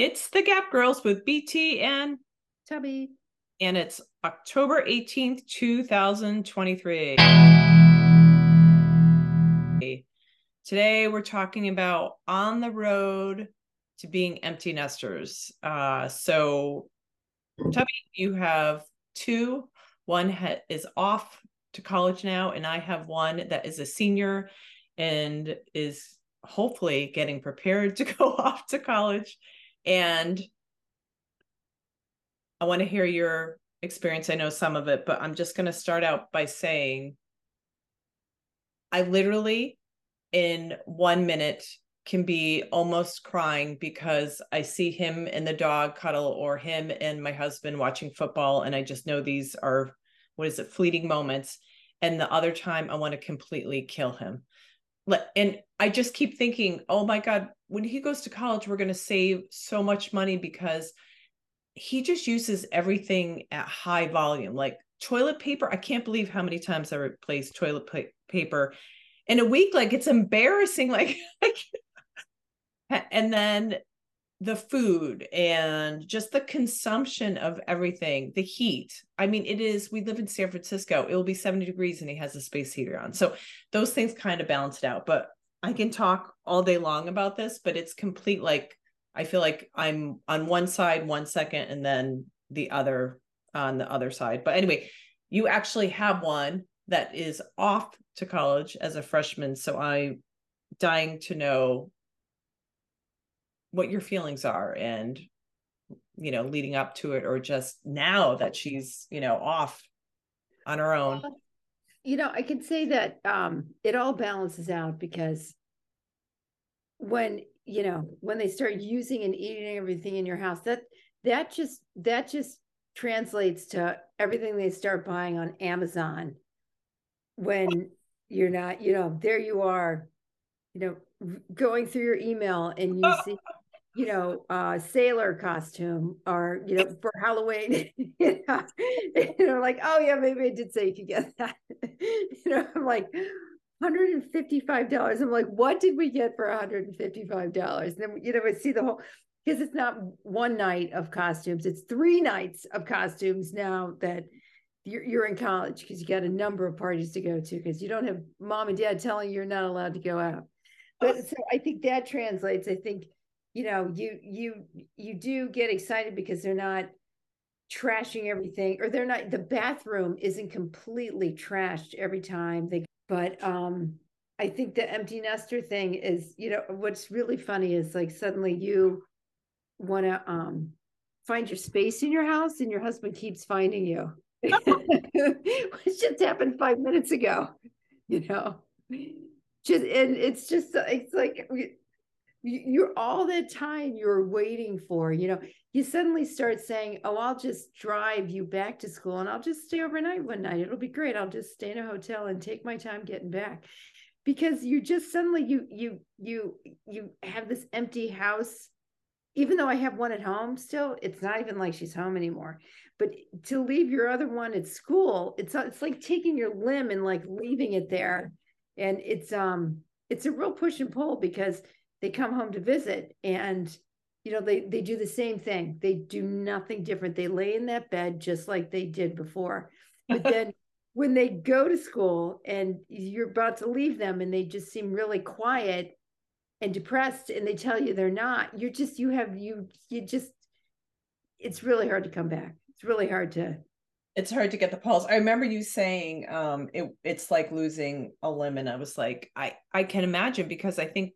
It's the Gap Girls with BT and Tubby. And it's October 18th, 2023. Today we're talking about on the road to being empty nesters. Uh, so, Tubby, you have two. One ha- is off to college now, and I have one that is a senior and is hopefully getting prepared to go off to college. And I want to hear your experience. I know some of it, but I'm just going to start out by saying I literally, in one minute, can be almost crying because I see him and the dog cuddle or him and my husband watching football. And I just know these are, what is it, fleeting moments. And the other time, I want to completely kill him and I just keep thinking, oh my God, when he goes to college, we're going to save so much money because he just uses everything at high volume. Like toilet paper, I can't believe how many times I replaced toilet pa- paper in a week. Like it's embarrassing. Like, and then the food and just the consumption of everything, the heat. I mean, it is, we live in San Francisco, it will be 70 degrees and he has a space heater on. So those things kind of balance it out. But I can talk all day long about this, but it's complete like, I feel like I'm on one side one second and then the other on the other side. But anyway, you actually have one that is off to college as a freshman. So I'm dying to know what your feelings are and you know leading up to it or just now that she's you know off on her own. You know i can say that um it all balances out because when you know when they start using and eating everything in your house that that just that just translates to everything they start buying on amazon when you're not you know there you are you know going through your email and you see you know, uh, sailor costume or, you know, for Halloween, you know, you know, like, oh yeah, maybe I did say you could get that. you know, I'm like, $155. I'm like, what did we get for $155? And then, you know, I see the whole, because it's not one night of costumes, it's three nights of costumes now that you're, you're in college because you got a number of parties to go to because you don't have mom and dad telling you you're not allowed to go out. But so I think that translates. I think you know you you you do get excited because they're not trashing everything or they're not the bathroom isn't completely trashed every time they but um i think the empty nester thing is you know what's really funny is like suddenly you want to um find your space in your house and your husband keeps finding you. Which just happened five minutes ago you know? Just and it's just it's like you're all the time you're waiting for you know you suddenly start saying oh i'll just drive you back to school and i'll just stay overnight one night. It'll be great. I'll just stay in a hotel and take my time getting back. Because you just suddenly you you you you have this empty house. Even though i have one at home still it's not even like she's home anymore. But to leave your other one at school it's it's like taking your limb and like leaving it there. And it's um it's a real push and pull because they come home to visit and you know they they do the same thing. They do nothing different. They lay in that bed just like they did before. But then when they go to school and you're about to leave them and they just seem really quiet and depressed and they tell you they're not you're just you have you you just it's really hard to come back. It's really hard to it's hard to get the pulse. I remember you saying um it, it's like losing a limb and i was like i i can imagine because i think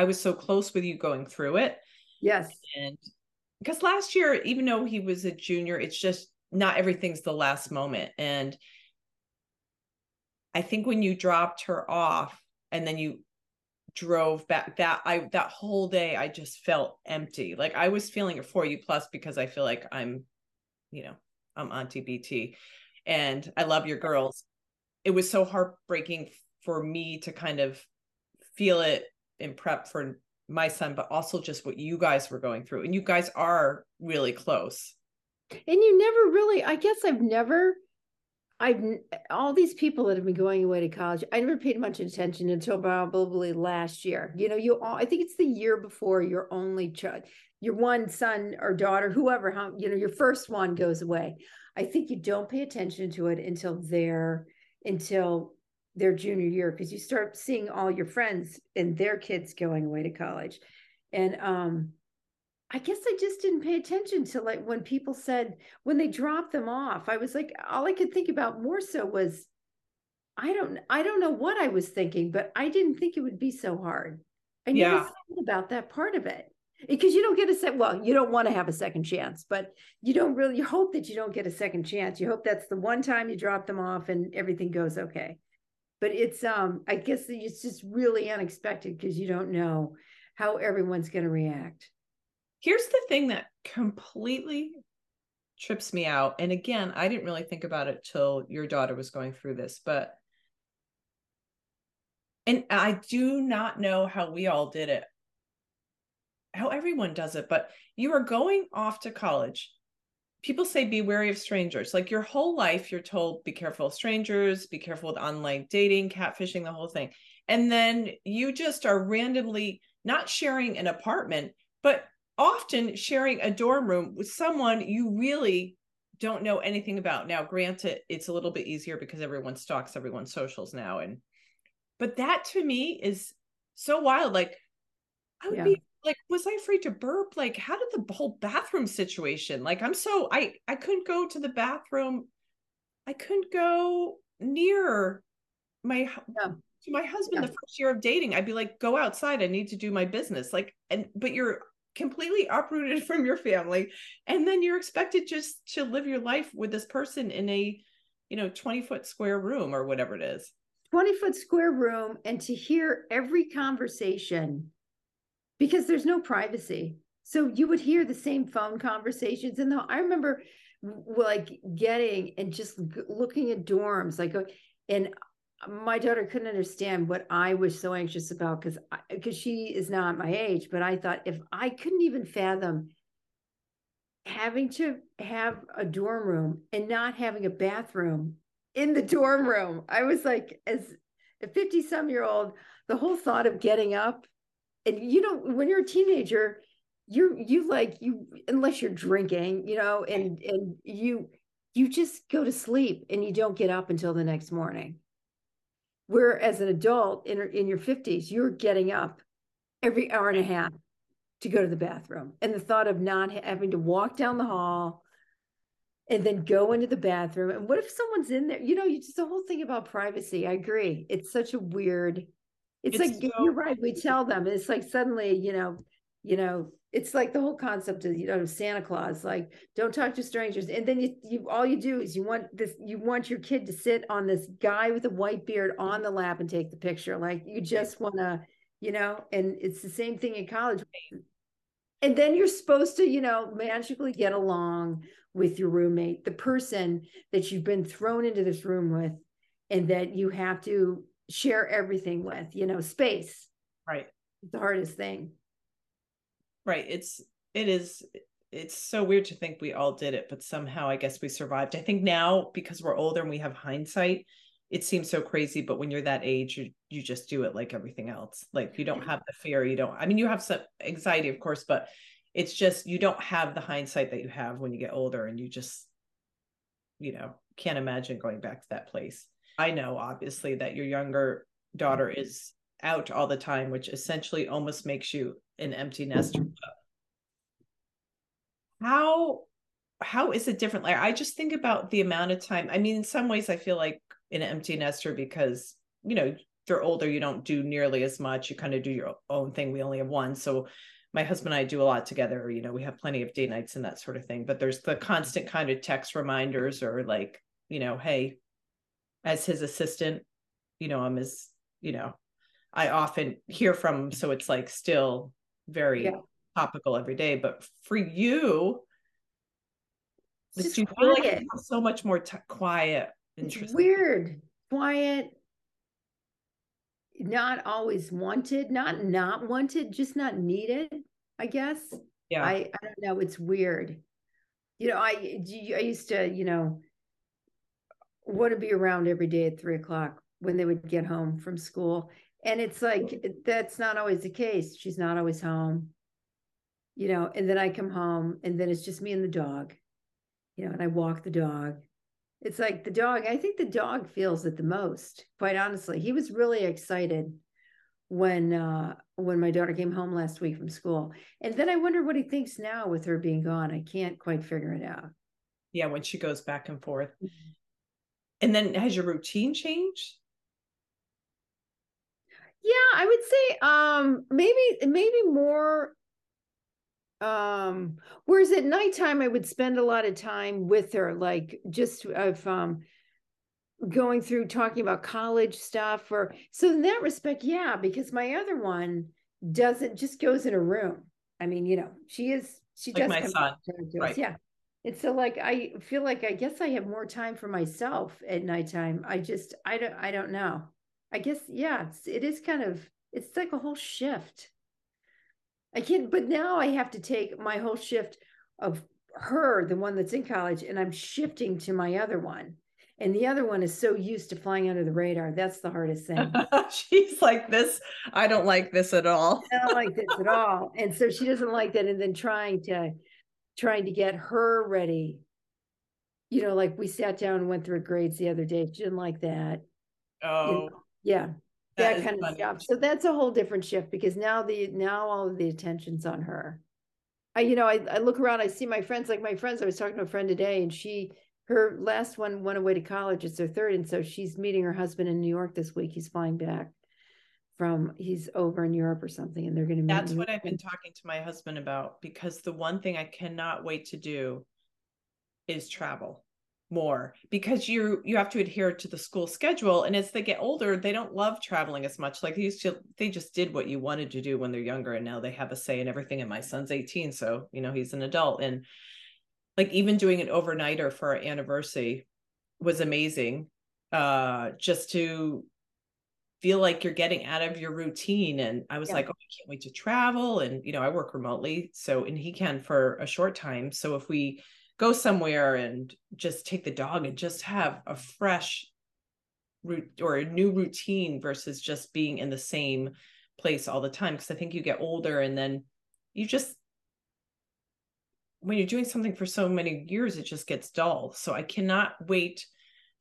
I was so close with you going through it. Yes. And because last year, even though he was a junior, it's just not everything's the last moment. And I think when you dropped her off and then you drove back that I that whole day I just felt empty. Like I was feeling it for you plus because I feel like I'm, you know, I'm Auntie BT and I love your girls. It was so heartbreaking for me to kind of feel it in prep for my son, but also just what you guys were going through. And you guys are really close. And you never really, I guess I've never, I've all these people that have been going away to college. I never paid much attention until probably last year. You know, you all, I think it's the year before your only child, your one son or daughter, whoever, how you know, your first one goes away. I think you don't pay attention to it until they're until their junior year because you start seeing all your friends and their kids going away to college, and um, I guess I just didn't pay attention to like when people said when they dropped them off. I was like, all I could think about more so was I don't I don't know what I was thinking, but I didn't think it would be so hard. I never Yeah. thought about that part of it. Because you don't get a set well, you don't want to have a second chance, but you don't really you hope that you don't get a second chance. You hope that's the one time you drop them off and everything goes okay. But it's um I guess it's just really unexpected because you don't know how everyone's going to react. Here's the thing that completely trips me out. And again, I didn't really think about it till your daughter was going through this, but and I do not know how we all did it, how everyone does it, but you are going off to college. People say be wary of strangers. Like your whole life, you're told be careful of strangers, be careful with online dating, catfishing, the whole thing. And then you just are randomly not sharing an apartment, but often sharing a dorm room with someone you really don't know anything about. Now, granted, it's a little bit easier because everyone stalks everyone's socials now. And but that to me is so wild. Like I would Yeah. be like, was I afraid to burp? Like, how did the whole bathroom situation? Like, I'm so I I couldn't go to the bathroom. I couldn't go near my Yeah. to my husband Yeah. the first year of dating. I'd be like, go outside. I need to do my business. Like, and but you're completely uprooted from your family, and then you're expected just to live your life with this person in a, you know, 20 foot square room or whatever it is. 20 foot square room and to hear every conversation because there's no privacy. So you would hear the same phone conversations. And I remember like getting and just looking at dorms, like, uh, and my daughter couldn't understand what I was so anxious about because because she is not my age. But I thought if I couldn't even fathom having to have a dorm room and not having a bathroom in the dorm room. I was like, as a 50 some year old, the whole thought of getting up and you know, when you're a teenager, you're you like you unless you're drinking, you know, and and you you just go to sleep and you don't get up until the next morning. Where as an adult in in your 50s, you're getting up every hour and a half to go to the bathroom. And the thought of not having to walk down the hall and then go into the bathroom. And what if someone's in there? You know, you just the whole thing about privacy. I agree. It's such a weird, it's, It's like so you're right. We tell them it's like suddenly, you know, you know, it's like the whole concept of you know Santa Claus, like don't talk to strangers. And then you you all you do is you want this, you want your kid to sit on this guy with a white beard on the lap and take the picture. Like you just want to, you know, and it's the same thing in college. And then you're supposed to, you know, magically get along with your roommate, the person that you've been thrown into this room with, and that you have to share everything with, you know, space. Right. The hardest thing. Right. It's it is it's so weird to think we all did it, but somehow I guess we survived. I think now because we're older and we have hindsight, it seems so crazy, but when you're that age, you you just do it like everything else. Like you don't have the fear, you don't I mean you have some anxiety, of course, but it's just you don't have the hindsight that you have when you get older and you just you know, can't imagine going back to that place. I know obviously that your younger daughter mm-hmm. is out all the time, which essentially almost makes you an empty nester. Mm-hmm. How how is it different? Like I just think about the amount of time. I mean, in some ways I feel like an empty nester because, you know, they're older, you don't do nearly as much. You kind of do your own thing. We only have one. So my husband and I do a lot together. You know, we have plenty of date nights and that sort of thing. But there's the mm-hmm. constant kind of text reminders or like, you know, hey, as his assistant, you know, I'm his, you know, I often hear from him. So it's like still very Yeah. topical every day. But for you, It's you feel like you so much more t- quiet, It's interesting. weird, quiet, not always wanted, not not wanted, just not needed, I guess. Yeah. I, I don't know. It's weird. You know, I I used to, you know, want to be around every day at three o'clock when they would get home from school. And it's like, that's not always the case. She's not always home, you know, and then I come home and then it's just me and the dog, you know, and I walk the dog. It's like the dog, I think the dog feels it the most, quite honestly. He was really excited when uh when my daughter came home last week from school. And then I wonder what he thinks now with her being gone. I can't quite figure it out. Yeah, when she goes back and forth. And then has your routine changed? Yeah, I would say um maybe maybe more um whereas at nighttime I would spend a lot of time with her like just of um going through talking about college stuff or so in that respect yeah because my other one doesn't just goes in a room i mean you know she is she like does my son right. yeah it's so like i feel like i guess i have more time for myself at nighttime i just i don't i don't know i guess yeah it's, it is kind of it's like a whole shift i can't but now i have to take my whole shift of her the one that's in college and i'm shifting to my other one and the other one is so used to flying under the radar. That's the hardest thing. She's like this. I don't like this at all. I don't like this at all. And so she doesn't like that. And then trying to trying to get her ready. You know, like we sat down and went through grades the other day. She didn't like that. Oh, you know, yeah. That, that kind of funny. stuff. So that's a whole different shift because now the now all of the attention's on her. I, you know, I, I look around, I see my friends, like my friends, I was talking to a friend today and she her last one went away to college. It's her third. And so she's meeting her husband in New York this week. He's flying back from, he's over in Europe or something. And they're going to meet. That's what I've been talking to my husband about because the one thing I cannot wait to do is travel more because you you have to adhere to the school schedule and as they get older they don't love traveling as much like they used to they just did what you wanted to do when they're younger and now they have a say in everything and my son's 18 so you know he's an adult and like even doing an overnighter for our anniversary was amazing uh just to feel like you're getting out of your routine and i was yeah. like oh i can't wait to travel and you know i work remotely so and he can for a short time so if we go somewhere and just take the dog and just have a fresh route or a new routine versus just being in the same place all the time because i think you get older and then you just when you're doing something for so many years, it just gets dull. So I cannot wait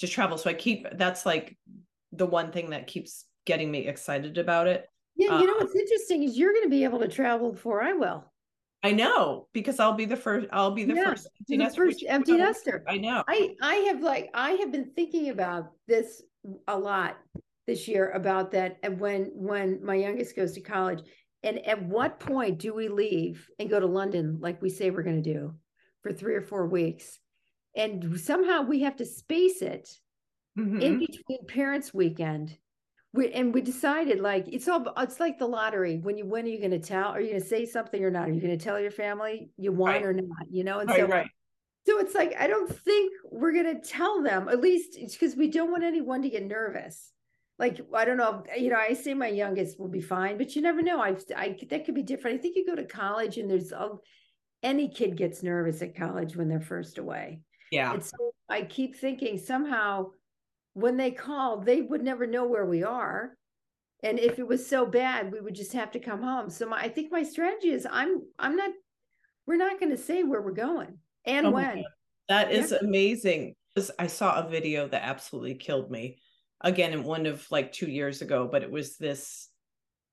to travel. So I keep that's like the one thing that keeps getting me excited about it. Yeah, you know uh, what's interesting is you're going to be able to travel before I will. I know because I'll be the first. I'll be the yeah, first empty the nester. First empty nester. I know. I I have like I have been thinking about this a lot this year about that. And when when my youngest goes to college, and at what point do we leave and go to London, like we say we're going to do, for three or four weeks? And somehow we have to space it mm-hmm. in between parents' weekend. We, and we decided like it's all it's like the lottery. When you when are you going to tell? Are you going to say something or not? Are you going to tell your family you won right. or not? You know, and right, so right. So it's like I don't think we're going to tell them. At least it's because we don't want anyone to get nervous like I don't know, you know, I say my youngest will be fine, but you never know. I, I that could be different. I think you go to college and there's a, any kid gets nervous at college when they're first away. Yeah. And so I keep thinking somehow when they call, they would never know where we are. And if it was so bad, we would just have to come home. So my, I think my strategy is I'm I'm not we're not going to say where we're going and oh when. That is yeah. amazing. I saw a video that absolutely killed me again in one of like two years ago but it was this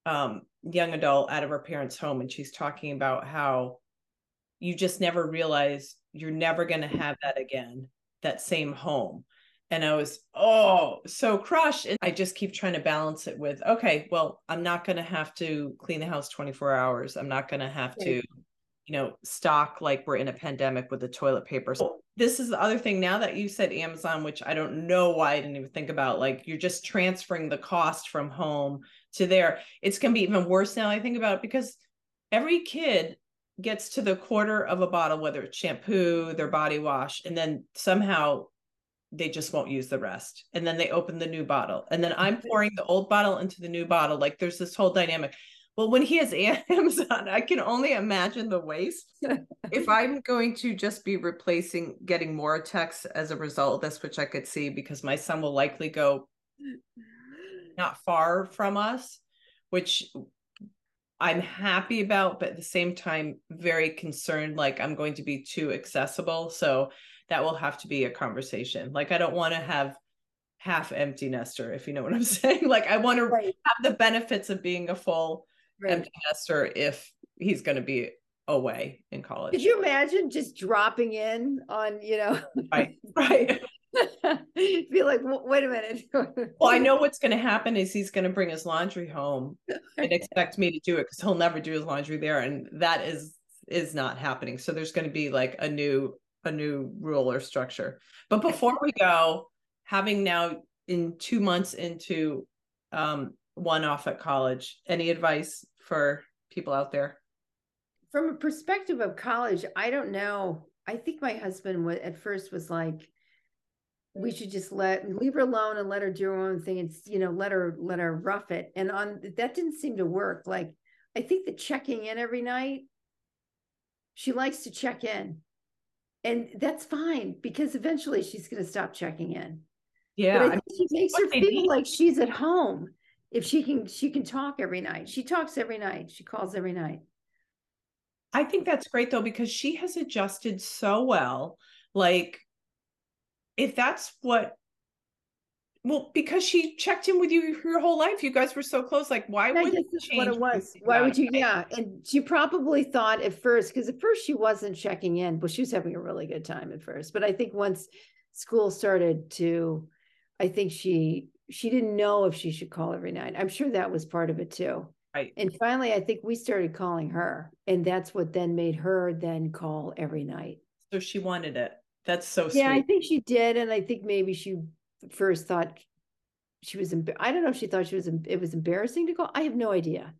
um young adult out of her parents home and she's talking about how you just never realize you're never going to have that again that same home and i was oh so crushed. And i just keep trying to balance it with okay well i'm not going to have to clean the house 24 hours. I'm not going to have to you know stock like we're in a pandemic with the toilet paper so oh. this is the other thing. Now that you said amazon which i don't know why i didn't even think about like you're just transferring the cost from home to there. It's going to be even worse now i think about it because every kid gets to the quarter of a bottle whether it's shampoo their body wash and then somehow they just won't use the rest. And then they open the new bottle. And then i'm pouring the old bottle into the new bottle. Like there's this whole dynamic. Well, when he has Amazon, I can only imagine the waste. if I'm going to just be replacing getting more texts as a result of this, which I could see because my son will likely go not far from us, which I'm happy about, but at the same time, very concerned like I'm going to be too accessible. So that will have to be a conversation. Like, I don't want to have half empty nester, if you know what I'm saying. Like, I want Right. to have the benefits of being a full Right. empty nester if he's going to be away in college. Could you imagine just dropping in on, you know? Right, right. Be like, wait a minute. Well, I know what's going to happen is he's going to bring his laundry home and expect me to do it because he'll never do his laundry there, and that is is not happening. So there's going to be like a new a new rule or structure. But before we go, having now in two months into um, one off at college, any advice for people out there? From a perspective of college, I don't know. I think my husband wa- at first was like, we should just let leave her alone and let her do her own thing. It's you know, let her let her rough it. And on that didn't seem to work. Like I think the checking in every night, she likes to check in. And that's fine because eventually she's gonna stop checking in. Yeah, But I I think it makes her feel need. like she's at home. If she can, she can talk every night. She talks every night. She calls every night. I think that's great though because she has adjusted so well. Like, if that's what, well, because she checked in with you your whole life, you guys were so close. Like, why would guess that's what it was. Why would you? Yeah, and she probably thought at first because at first she wasn't checking in, but she was having a really good time at first. But I think once school started to, I think she she didn't know if she should call every night. I'm sure that was part of it too. Right. And finally, I think we started calling her, and that's what then made her then call every night. So she wanted it. That's so sweet. Yeah, I think she did, and I think maybe she first thought she was. I don't know if she thought she was. It was embarrassing to go. I have no idea.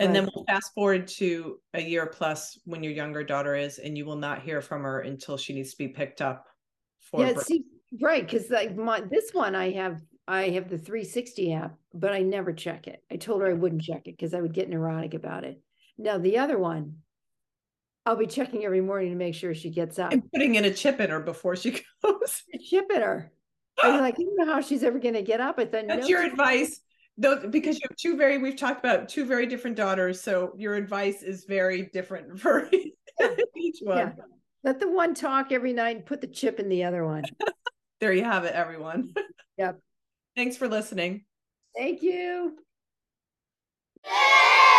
And then we'll fast forward to a year plus when your younger daughter is, and you will not hear from her until she needs to be picked up for Yeah, see, right, because like my this one I have I have the 360 app, but I never check it. I told her I wouldn't check it because I would get neurotic about it. Now the other one, I'll be checking every morning to make sure she gets up. and putting in a chip in her before she goes. Chip in her. I was like, I don't know how she's ever gonna get up. I thought That's no, your advice. Though, because you have two very, we've talked about two very different daughters. So your advice is very different for each one. Yeah. Let the one talk every night and put the chip in the other one. There you have it, everyone. Yep. Thanks for listening. Thank you. Yeah.